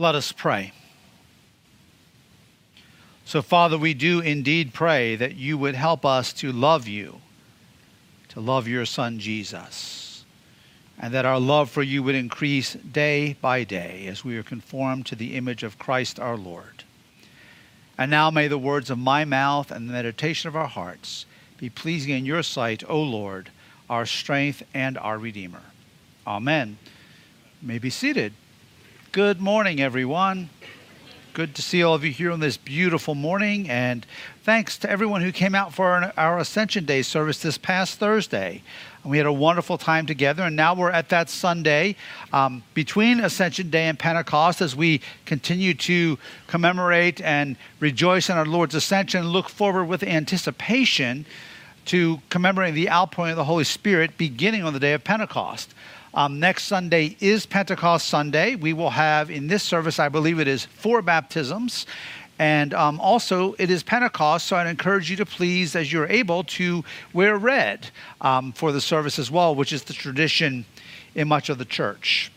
Let us pray. So, Father, we do indeed pray that you would help us to love you, to love your Son Jesus, and that our love for you would increase day by day as we are conformed to the image of Christ our Lord. And now may the words of my mouth and the meditation of our hearts be pleasing in your sight, O Lord, our strength and our Redeemer. Amen. You may be seated. Good morning, everyone. Good to see all of you here on this beautiful morning, and thanks to everyone who came out for our Ascension Day service this past Thursday. And we had a wonderful time together, and now we're at that Sunday um, between Ascension Day and Pentecost as we continue to commemorate and rejoice in our Lord's ascension and look forward with anticipation to commemorating the outpouring of the Holy Spirit beginning on the day of Pentecost. Um, next Sunday is Pentecost Sunday. We will have in this service, I believe it is four baptisms. And um, also, it is Pentecost, so I'd encourage you to please, as you're able, to wear red um, for the service as well, which is the tradition in much of the church.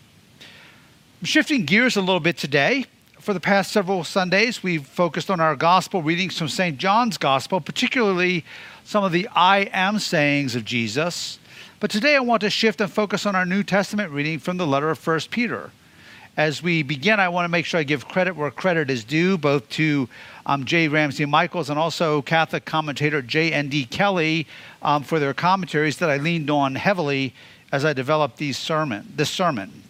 I'm shifting gears a little bit today. For the past several Sundays, we've focused on our gospel readings from St. John's Gospel, particularly some of the I am sayings of Jesus. But today I want to shift and focus on our New Testament reading from the letter of 1 Peter. As we begin, I want to make sure I give credit where credit is due, both to um, J. Ramsey Michaels and also Catholic commentator J.N.D. Kelly um, for their commentaries that I leaned on heavily as I developed these sermon, this sermon.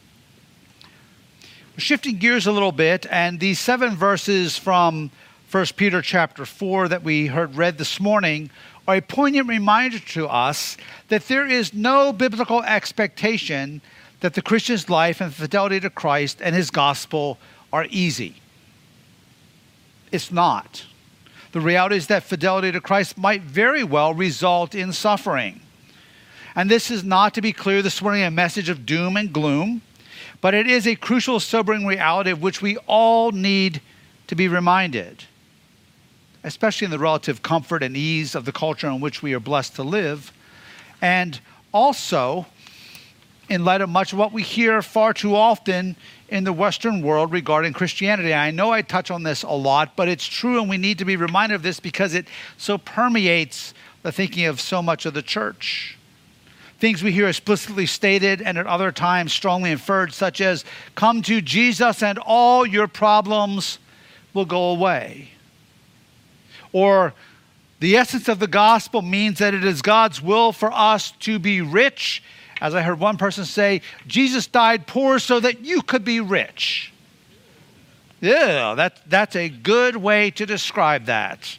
Shifting gears a little bit, and these seven verses from 1 Peter chapter 4 that we heard read this morning are a poignant reminder to us that there is no biblical expectation that the Christian's life and fidelity to Christ and his gospel are easy. It's not. The reality is that fidelity to Christ might very well result in suffering. And this is not, to be clear this morning, a message of doom and gloom, but it is a crucial, sobering reality of which we all need to be reminded especially in the relative comfort and ease of the culture in which we are blessed to live. And also, in light of much of what we hear far too often in the Western world regarding Christianity. I know I touch on this a lot, but it's true, and we need to be reminded of this because it so permeates the thinking of so much of the church. Things we hear explicitly stated and at other times strongly inferred, such as, Come to Jesus and all your problems will go away or the essence of the gospel means that it is God's will for us to be rich. As I heard one person say, Jesus died poor so that you could be rich. Yeah, that, that's a good way to describe that.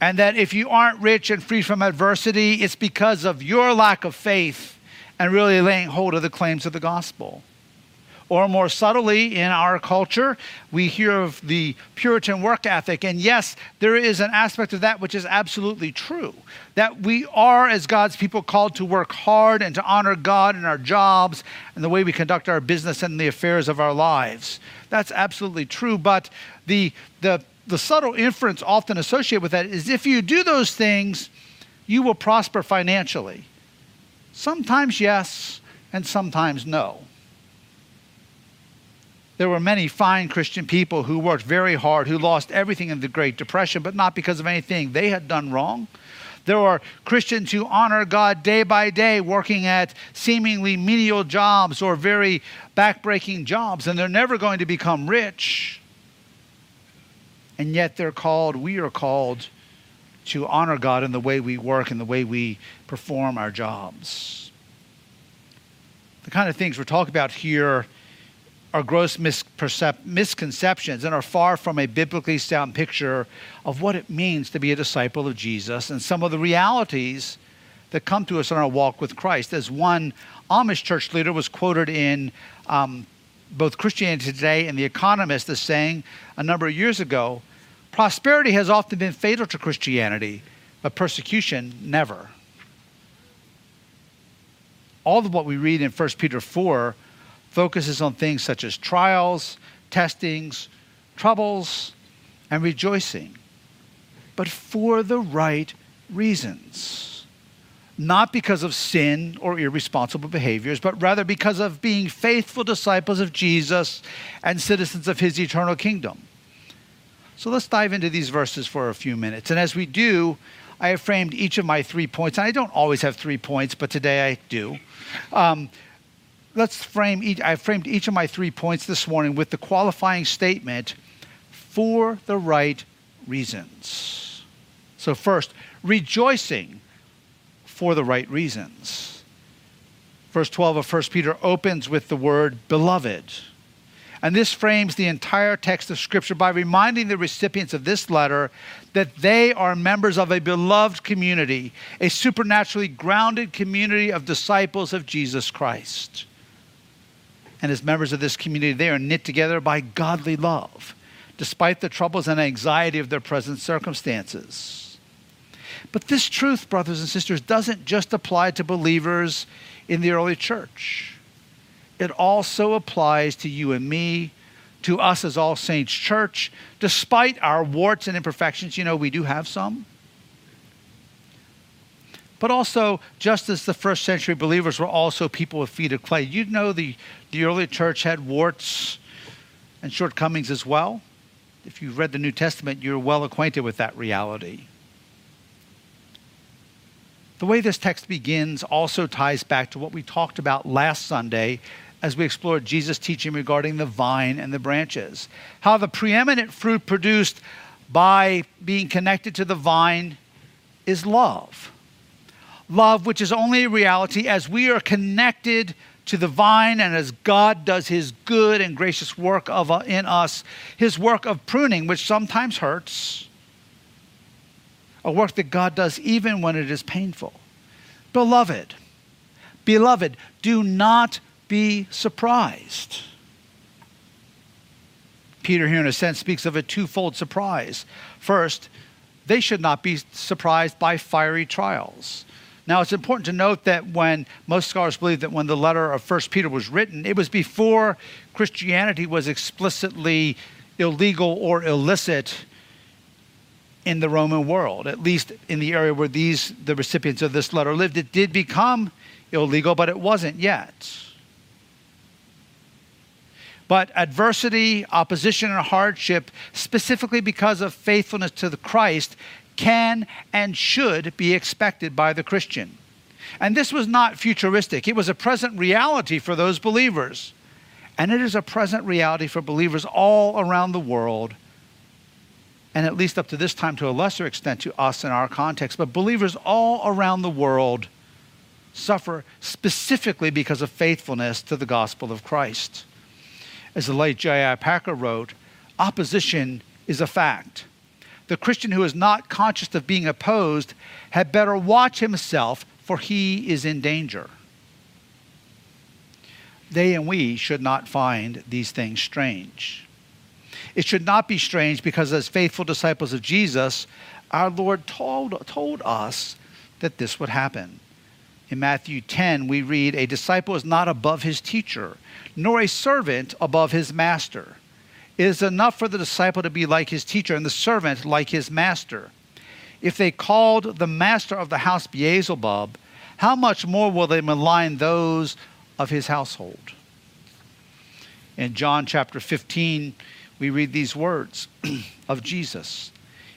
And that if you aren't rich and free from adversity, it's because of your lack of faith and really laying hold of the claims of the gospel. Or more subtly, in our culture, we hear of the Puritan work ethic. And yes, there is an aspect of that which is absolutely true. That we are, as God's people, called to work hard and to honor God in our jobs and the way we conduct our business and the affairs of our lives. That's absolutely true. But the, the, the subtle inference often associated with that is if you do those things, you will prosper financially. Sometimes yes, and sometimes no. There were many fine Christian people who worked very hard, who lost everything in the Great Depression, but not because of anything they had done wrong. There are Christians who honor God day by day, working at seemingly menial jobs or very backbreaking jobs, and they're never going to become rich. And yet they're called, we are called to honor God in the way we work and the way we perform our jobs. The kind of things we're talking about here are gross misconceptions and are far from a biblically sound picture of what it means to be a disciple of Jesus and some of the realities that come to us on our walk with Christ. As one Amish church leader was quoted in um, both Christianity Today and The Economist as saying a number of years ago, prosperity has often been fatal to Christianity, but persecution never. All of what we read in 1 Peter 4 focuses on things such as trials, testings, troubles, and rejoicing, but for the right reasons. not because of sin or irresponsible behaviors, but rather because of being faithful disciples of Jesus and citizens of his eternal kingdom. So let's dive into these verses for a few minutes. And as we do, I have framed each of my three points. And I don't always have three points, but today I do. Um, let's frame each, I framed each of my three points this morning with the qualifying statement for the right reasons. So, first, rejoicing for the right reasons. Verse 12 of 1 Peter opens with the word beloved. And this frames the entire text of Scripture by reminding the recipients of this letter that they are members of a beloved community, a supernaturally grounded community of disciples of Jesus Christ. And as members of this community, they are knit together by godly love, despite the troubles and anxiety of their present circumstances. But this truth, brothers and sisters, doesn't just apply to believers in the early church. It also applies to you and me, to us as All Saints Church, despite our warts and imperfections. You know, we do have some. But also, just as the first century believers were also people with feet of clay, you know the, the early church had warts and shortcomings as well. If you've read the New Testament, you're well acquainted with that reality. The way this text begins also ties back to what we talked about last Sunday as we explored Jesus' teaching regarding the vine and the branches. How the preeminent fruit produced by being connected to the vine is love. Love, which is only a reality as we are connected to the vine and as God does his good and gracious work of, uh, in us, his work of pruning, which sometimes hurts, a work that God does even when it is painful. Beloved, beloved, do not be surprised. Peter, here in a sense, speaks of a twofold surprise. First, they should not be surprised by fiery trials. Now, it's important to note that when most scholars believe that when the letter of 1 Peter was written, it was before Christianity was explicitly illegal or illicit in the Roman world, at least in the area where these the recipients of this letter lived. It did become illegal, but it wasn't yet. But adversity, opposition, and hardship, specifically because of faithfulness to the Christ, can and should be expected by the Christian. And this was not futuristic, it was a present reality for those believers. And it is a present reality for believers all around the world and at least up to this time to a lesser extent to us in our context, but believers all around the world suffer specifically because of faithfulness to the gospel of Christ. As the late J.I. Packer wrote, opposition is a fact. The Christian who is not conscious of being opposed had better watch himself, for he is in danger. They and we should not find these things strange. It should not be strange because, as faithful disciples of Jesus, our Lord told, told us that this would happen. In Matthew 10, we read, A disciple is not above his teacher, nor a servant above his master. It is enough for the disciple to be like his teacher and the servant like his master. If they called the master of the house Beelzebub, how much more will they malign those of his household? In John chapter 15, we read these words of Jesus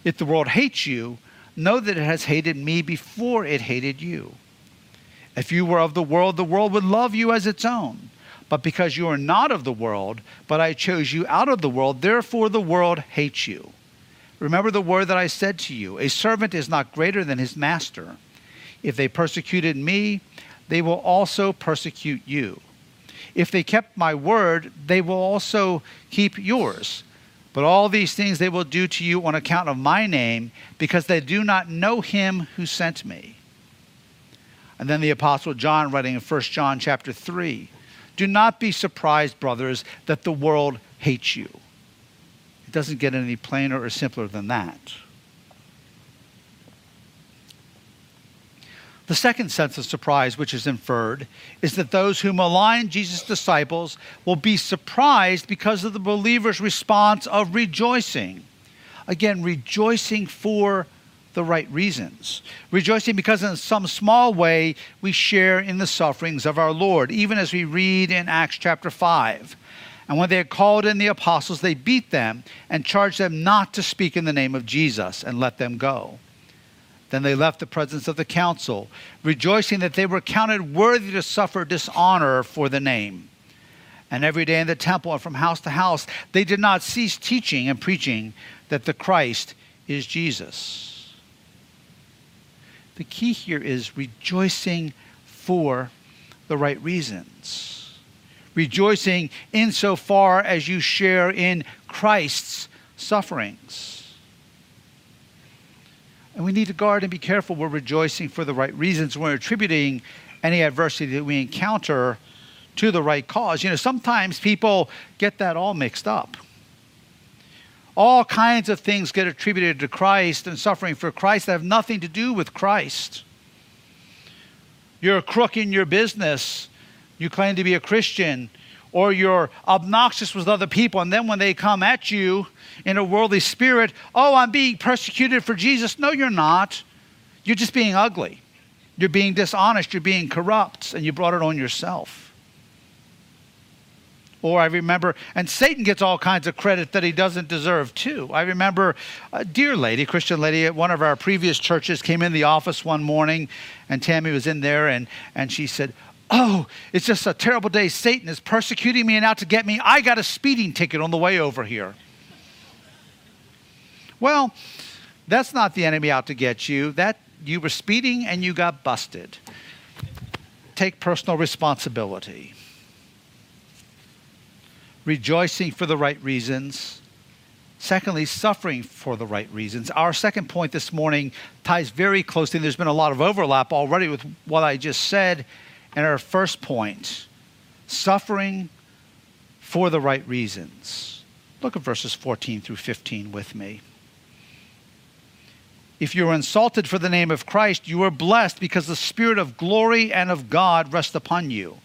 If the world hates you, know that it has hated me before it hated you. If you were of the world, the world would love you as its own. But because you are not of the world, but I chose you out of the world, therefore the world hates you. Remember the word that I said to you A servant is not greater than his master. If they persecuted me, they will also persecute you. If they kept my word, they will also keep yours. But all these things they will do to you on account of my name, because they do not know him who sent me. And then the apostle John writing in 1 John chapter 3, do not be surprised, brothers, that the world hates you. It doesn't get any plainer or simpler than that. The second sense of surprise, which is inferred, is that those who malign Jesus' disciples will be surprised because of the believer's response of rejoicing. Again, rejoicing for the right reasons. Rejoicing because in some small way we share in the sufferings of our Lord, even as we read in Acts chapter 5. And when they had called in the apostles, they beat them and charged them not to speak in the name of Jesus and let them go. Then they left the presence of the council, rejoicing that they were counted worthy to suffer dishonor for the name. And every day in the temple and from house to house, they did not cease teaching and preaching that the Christ is Jesus. The key here is rejoicing for the right reasons. Rejoicing insofar as you share in Christ's sufferings. And we need to guard and be careful we're rejoicing for the right reasons. We're attributing any adversity that we encounter to the right cause. You know, sometimes people get that all mixed up all kinds of things get attributed to Christ and suffering for Christ that have nothing to do with Christ. You're a crook in your business, you claim to be a Christian, or you're obnoxious with other people, and then when they come at you in a worldly spirit, oh, I'm being persecuted for Jesus. No, you're not. You're just being ugly. You're being dishonest. You're being corrupt, and you brought it on yourself. Or I remember, and Satan gets all kinds of credit that he doesn't deserve too. I remember a dear lady, Christian lady at one of our previous churches, came in the office one morning, and Tammy was in there, and, and she said, Oh, it's just a terrible day. Satan is persecuting me and out to get me. I got a speeding ticket on the way over here. Well, that's not the enemy out to get you. That you were speeding and you got busted. Take personal responsibility rejoicing for the right reasons. Secondly, suffering for the right reasons. Our second point this morning ties very closely. There's been a lot of overlap already with what I just said. And our first point suffering for the right reasons. Look at verses 14 through 15 with me. If you are insulted for the name of Christ, you are blessed because the Spirit of glory and of God rests upon you.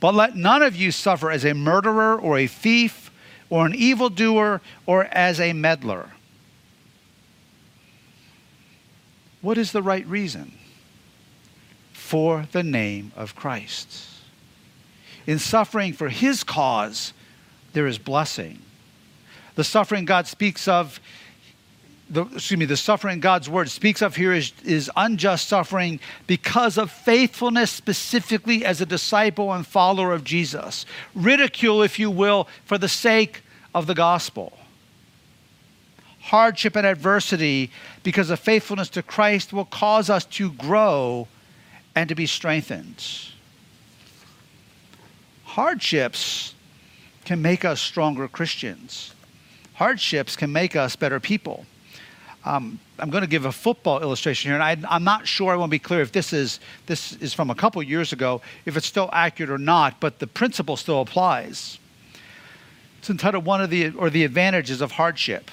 But let none of you suffer as a murderer or a thief or an evildoer or as a meddler. What is the right reason? For the name of Christ. In suffering for his cause, there is blessing. The suffering God speaks of the, excuse me, the suffering God's word speaks of here is, is unjust suffering because of faithfulness, specifically as a disciple and follower of Jesus. Ridicule, if you will, for the sake of the gospel. Hardship and adversity because of faithfulness to Christ will cause us to grow and to be strengthened. Hardships can make us stronger Christians. Hardships can make us better people. Um, I'm going to give a football illustration here, and I, am not sure. I want to be clear if this is this is from a couple years ago, if it's still accurate or not. But the principle still applies. It's entitled "One of the or the Advantages of Hardship."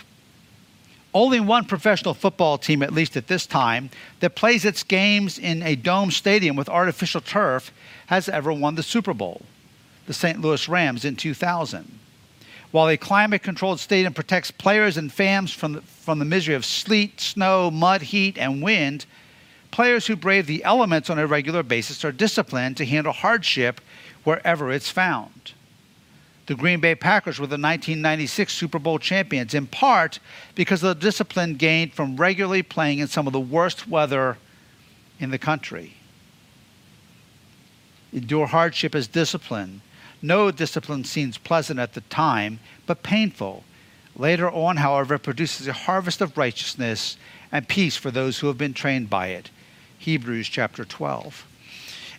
Only one professional football team, at least at this time, that plays its games in a dome stadium with artificial turf has ever won the Super Bowl. The St. Louis Rams in 2000 while a climate controlled stadium protects players and fans from the, from the misery of sleet, snow, mud, heat, and wind, players who brave the elements on a regular basis are disciplined to handle hardship wherever it's found. The Green Bay Packers were the 1996 Super Bowl champions, in part because of the discipline gained from regularly playing in some of the worst weather in the country. Endure hardship as discipline no discipline seems pleasant at the time, but painful. Later on, however, it produces a harvest of righteousness and peace for those who have been trained by it. Hebrews chapter 12.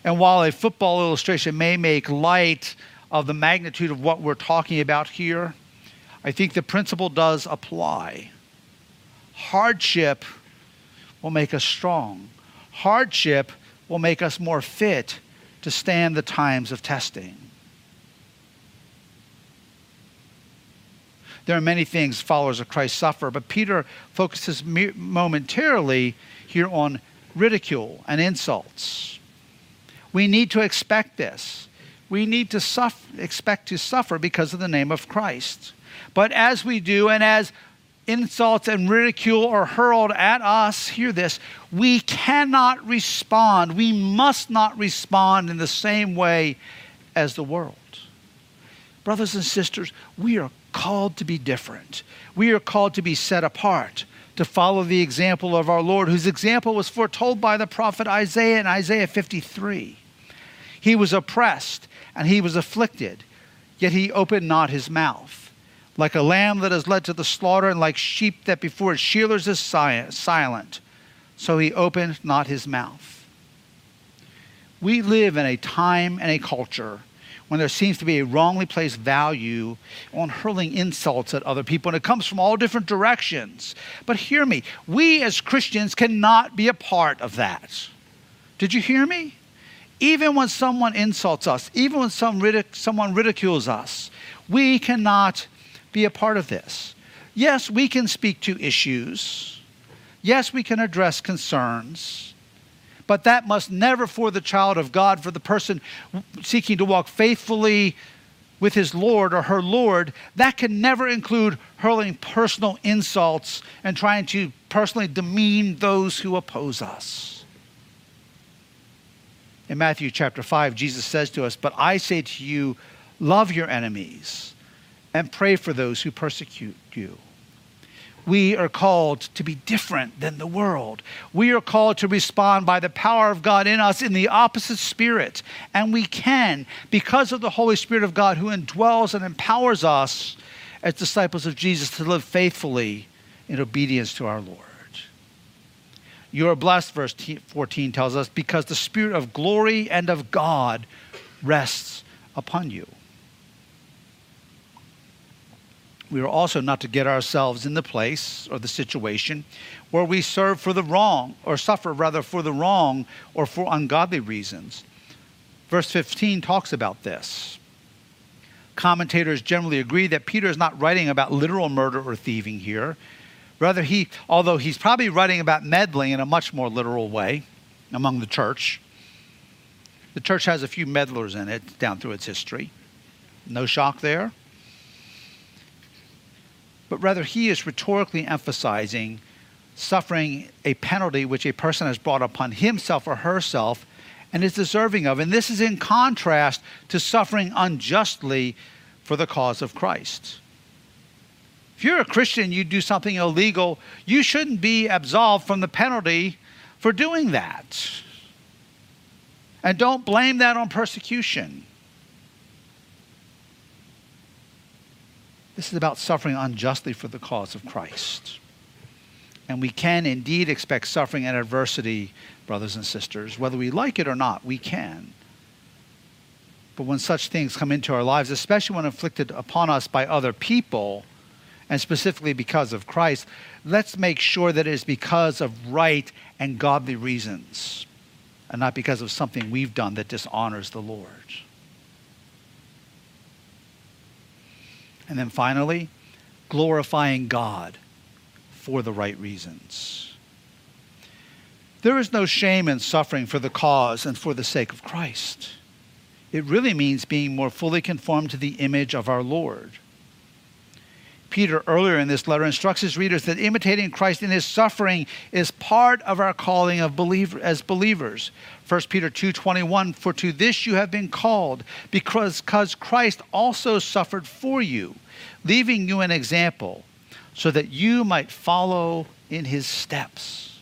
And while a football illustration may make light of the magnitude of what we're talking about here, I think the principle does apply. Hardship will make us strong. Hardship will make us more fit to stand the times of testing. There are many things followers of Christ suffer, but Peter focuses momentarily here on ridicule and insults. We need to expect this. We need to suffer, expect to suffer because of the name of Christ. But as we do, and as insults and ridicule are hurled at us, hear this, we cannot respond. We must not respond in the same way as the world. Brothers and sisters, we are called to be different. We are called to be set apart, to follow the example of our Lord, whose example was foretold by the prophet Isaiah in Isaiah 53. He was oppressed and he was afflicted, yet he opened not his mouth like a lamb that is led to the slaughter, and like sheep that before its shearers is silent. So he opened not his mouth. We live in a time and a culture when there seems to be a wrongly placed value on hurling insults at other people, and it comes from all different directions. But hear me, we as Christians cannot be a part of that. Did you hear me? Even when someone insults us, even when some ridic- someone ridicules us, we cannot be a part of this. Yes, we can speak to issues. Yes, we can address concerns. But that must never, for the child of God, for the person seeking to walk faithfully with his Lord or her Lord, that can never include hurling personal insults and trying to personally demean those who oppose us. In Matthew chapter 5, Jesus says to us, But I say to you, love your enemies and pray for those who persecute you. We are called to be different than the world. We are called to respond by the power of God in us in the opposite spirit. And we can because of the Holy Spirit of God who indwells and empowers us as disciples of Jesus to live faithfully in obedience to our Lord. You are blessed, verse 14 tells us, because the Spirit of glory and of God rests upon you we are also not to get ourselves in the place or the situation where we serve for the wrong, or suffer rather for the wrong or for ungodly reasons. Verse 15 talks about this. Commentators generally agree that Peter is not writing about literal murder or thieving here. Rather, he, although he's probably writing about meddling in a much more literal way among the church. The church has a few meddlers in it down through its history. No shock there but rather he is rhetorically emphasizing suffering a penalty which a person has brought upon himself or herself and is deserving of. And this is in contrast to suffering unjustly for the cause of Christ. If you're a Christian, you do something illegal, you shouldn't be absolved from the penalty for doing that. And don't blame that on persecution. This is about suffering unjustly for the cause of Christ. And we can indeed expect suffering and adversity, brothers and sisters. Whether we like it or not, we can. But when such things come into our lives, especially when inflicted upon us by other people, and specifically because of Christ, let's make sure that it is because of right and godly reasons, and not because of something we've done that dishonors the Lord. And then finally, glorifying God for the right reasons. There is no shame in suffering for the cause and for the sake of Christ. It really means being more fully conformed to the image of our Lord. Peter, earlier in this letter, instructs his readers that imitating Christ in his suffering is part of our calling of believer, as believers. 1 Peter 2:21 For to this you have been called because because Christ also suffered for you leaving you an example so that you might follow in his steps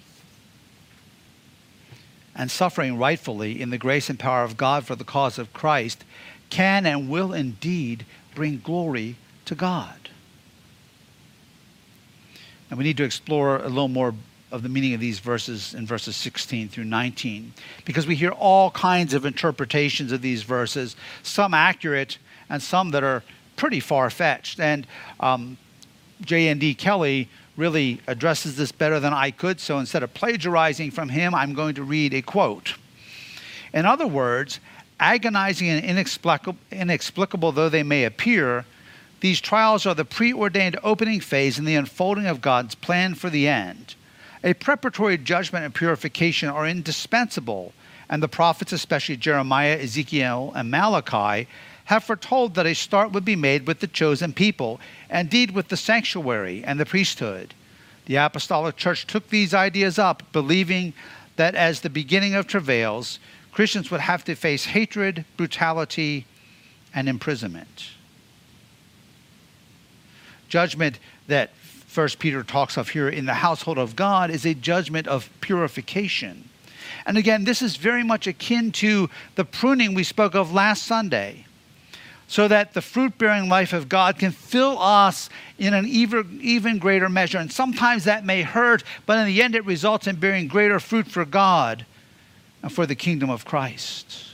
and suffering rightfully in the grace and power of God for the cause of Christ can and will indeed bring glory to God. And we need to explore a little more of the meaning of these verses in verses 16 through 19 because we hear all kinds of interpretations of these verses, some accurate and some that are pretty far fetched. And um, J.N.D. Kelly really addresses this better than I could. So instead of plagiarizing from him, I'm going to read a quote. In other words, agonizing and inexplicable, inexplicable though they may appear, these trials are the preordained opening phase in the unfolding of God's plan for the end. A preparatory judgment and purification are indispensable, and the prophets, especially Jeremiah, Ezekiel, and Malachi, have foretold that a start would be made with the chosen people, indeed with the sanctuary and the priesthood. The apostolic church took these ideas up, believing that as the beginning of travails, Christians would have to face hatred, brutality, and imprisonment. Judgment that First Peter talks of here in the household of God is a judgment of purification. And again, this is very much akin to the pruning we spoke of last Sunday, so that the fruit bearing life of God can fill us in an even, even greater measure. And sometimes that may hurt, but in the end, it results in bearing greater fruit for God and for the kingdom of Christ.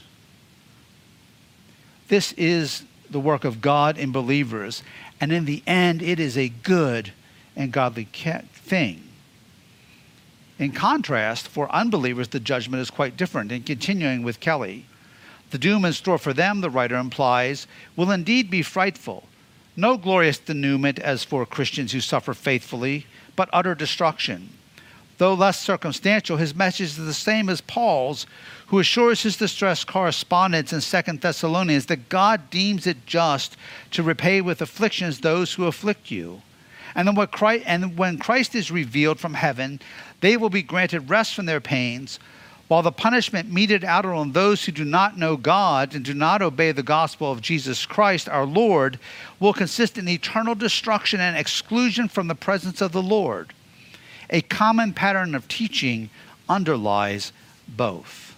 This is the work of God in believers, and in the end, it is a good and godly thing. In contrast, for unbelievers, the judgment is quite different. And continuing with Kelly, the doom in store for them, the writer implies, will indeed be frightful. No glorious denouement as for Christians who suffer faithfully, but utter destruction. Though less circumstantial, his message is the same as Paul's, who assures his distressed correspondents in 2 Thessalonians that God deems it just to repay with afflictions those who afflict you. And then what Christ, and when Christ is revealed from heaven, they will be granted rest from their pains, while the punishment meted out on those who do not know God and do not obey the gospel of Jesus Christ our Lord will consist in eternal destruction and exclusion from the presence of the Lord. A common pattern of teaching underlies both.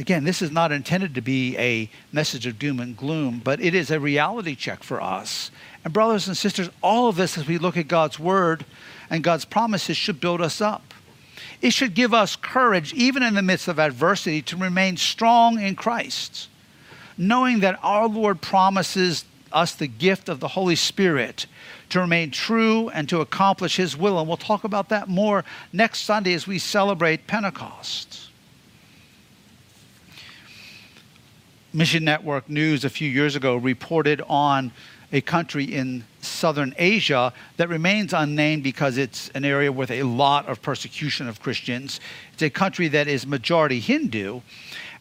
Again, this is not intended to be a message of doom and gloom, but it is a reality check for us. And, brothers and sisters, all of this, as we look at God's word and God's promises, should build us up. It should give us courage, even in the midst of adversity, to remain strong in Christ, knowing that our Lord promises us the gift of the Holy Spirit to remain true and to accomplish His will. And we'll talk about that more next Sunday as we celebrate Pentecost. Mission Network News a few years ago reported on a country in southern Asia that remains unnamed because it's an area with a lot of persecution of Christians. It's a country that is majority Hindu,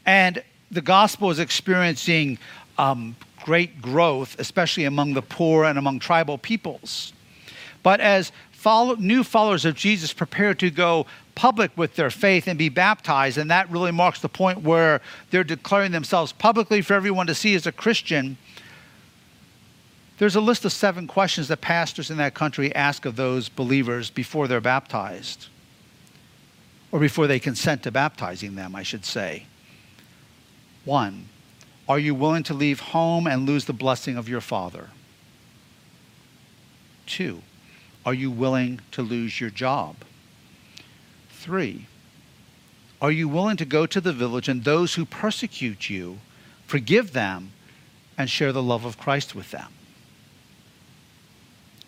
and the gospel is experiencing um, great growth, especially among the poor and among tribal peoples. But as follow, new followers of Jesus prepare to go public with their faith and be baptized. And that really marks the point where they're declaring themselves publicly for everyone to see as a Christian. There's a list of seven questions that pastors in that country ask of those believers before they're baptized, or before they consent to baptizing them, I should say. One, are you willing to leave home and lose the blessing of your father? Two, are you willing to lose your job? Three, are you willing to go to the village and those who persecute you, forgive them, and share the love of Christ with them?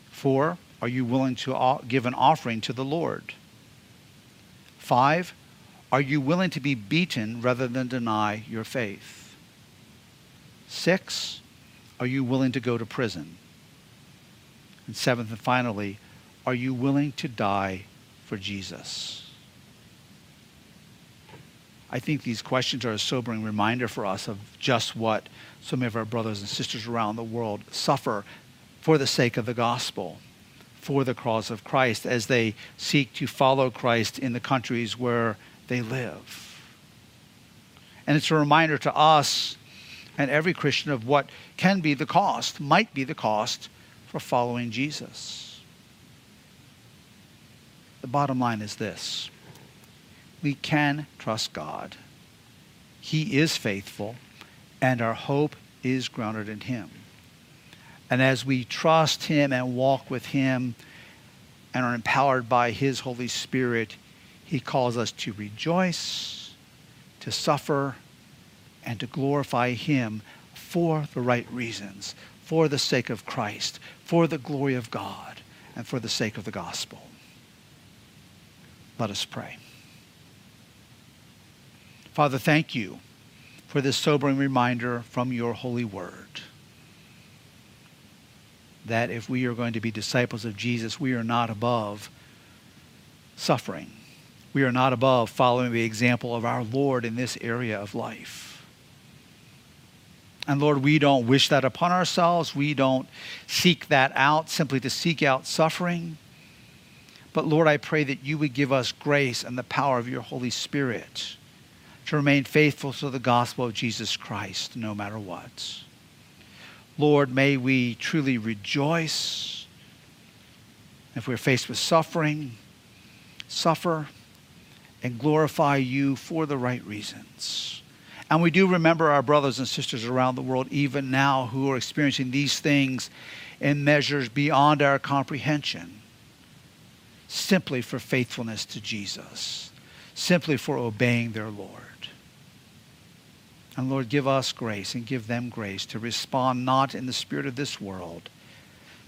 Four, are you willing to give an offering to the Lord? Five, are you willing to be beaten rather than deny your faith? Six, are you willing to go to prison? And seventh and finally, are you willing to die for Jesus? I think these questions are a sobering reminder for us of just what so many of our brothers and sisters around the world suffer for the sake of the gospel, for the cause of Christ, as they seek to follow Christ in the countries where they live. And it's a reminder to us and every Christian of what can be the cost, might be the cost for following Jesus. The bottom line is this we can trust God. He is faithful, and our hope is grounded in Him. And as we trust Him and walk with Him and are empowered by His Holy Spirit, He calls us to rejoice, to suffer, and to glorify Him for the right reasons, for the sake of Christ, for the glory of God, and for the sake of the gospel. Let us pray. Father, thank you for this sobering reminder from your holy word that if we are going to be disciples of Jesus, we are not above suffering. we are not above following the example of our Lord in this area of life. And Lord, we don't wish that upon ourselves. We don't seek that out simply to seek out suffering. But Lord, I pray that you would give us grace and the power of your Holy Spirit to remain faithful to the gospel of Jesus Christ no matter what. Lord, may we truly rejoice if we're faced with suffering, suffer, and glorify you for the right reasons. And we do remember our brothers and sisters around the world, even now, who are experiencing these things in measures beyond our comprehension, simply for faithfulness to Jesus, simply for obeying their Lord. And Lord, give us grace and give them grace to respond not in the spirit of this world,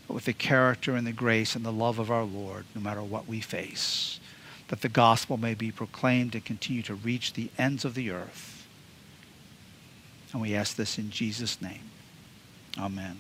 but with the character and the grace and the love of our Lord, no matter what we face, that the gospel may be proclaimed and continue to reach the ends of the earth. And we ask this in Jesus' name. Amen.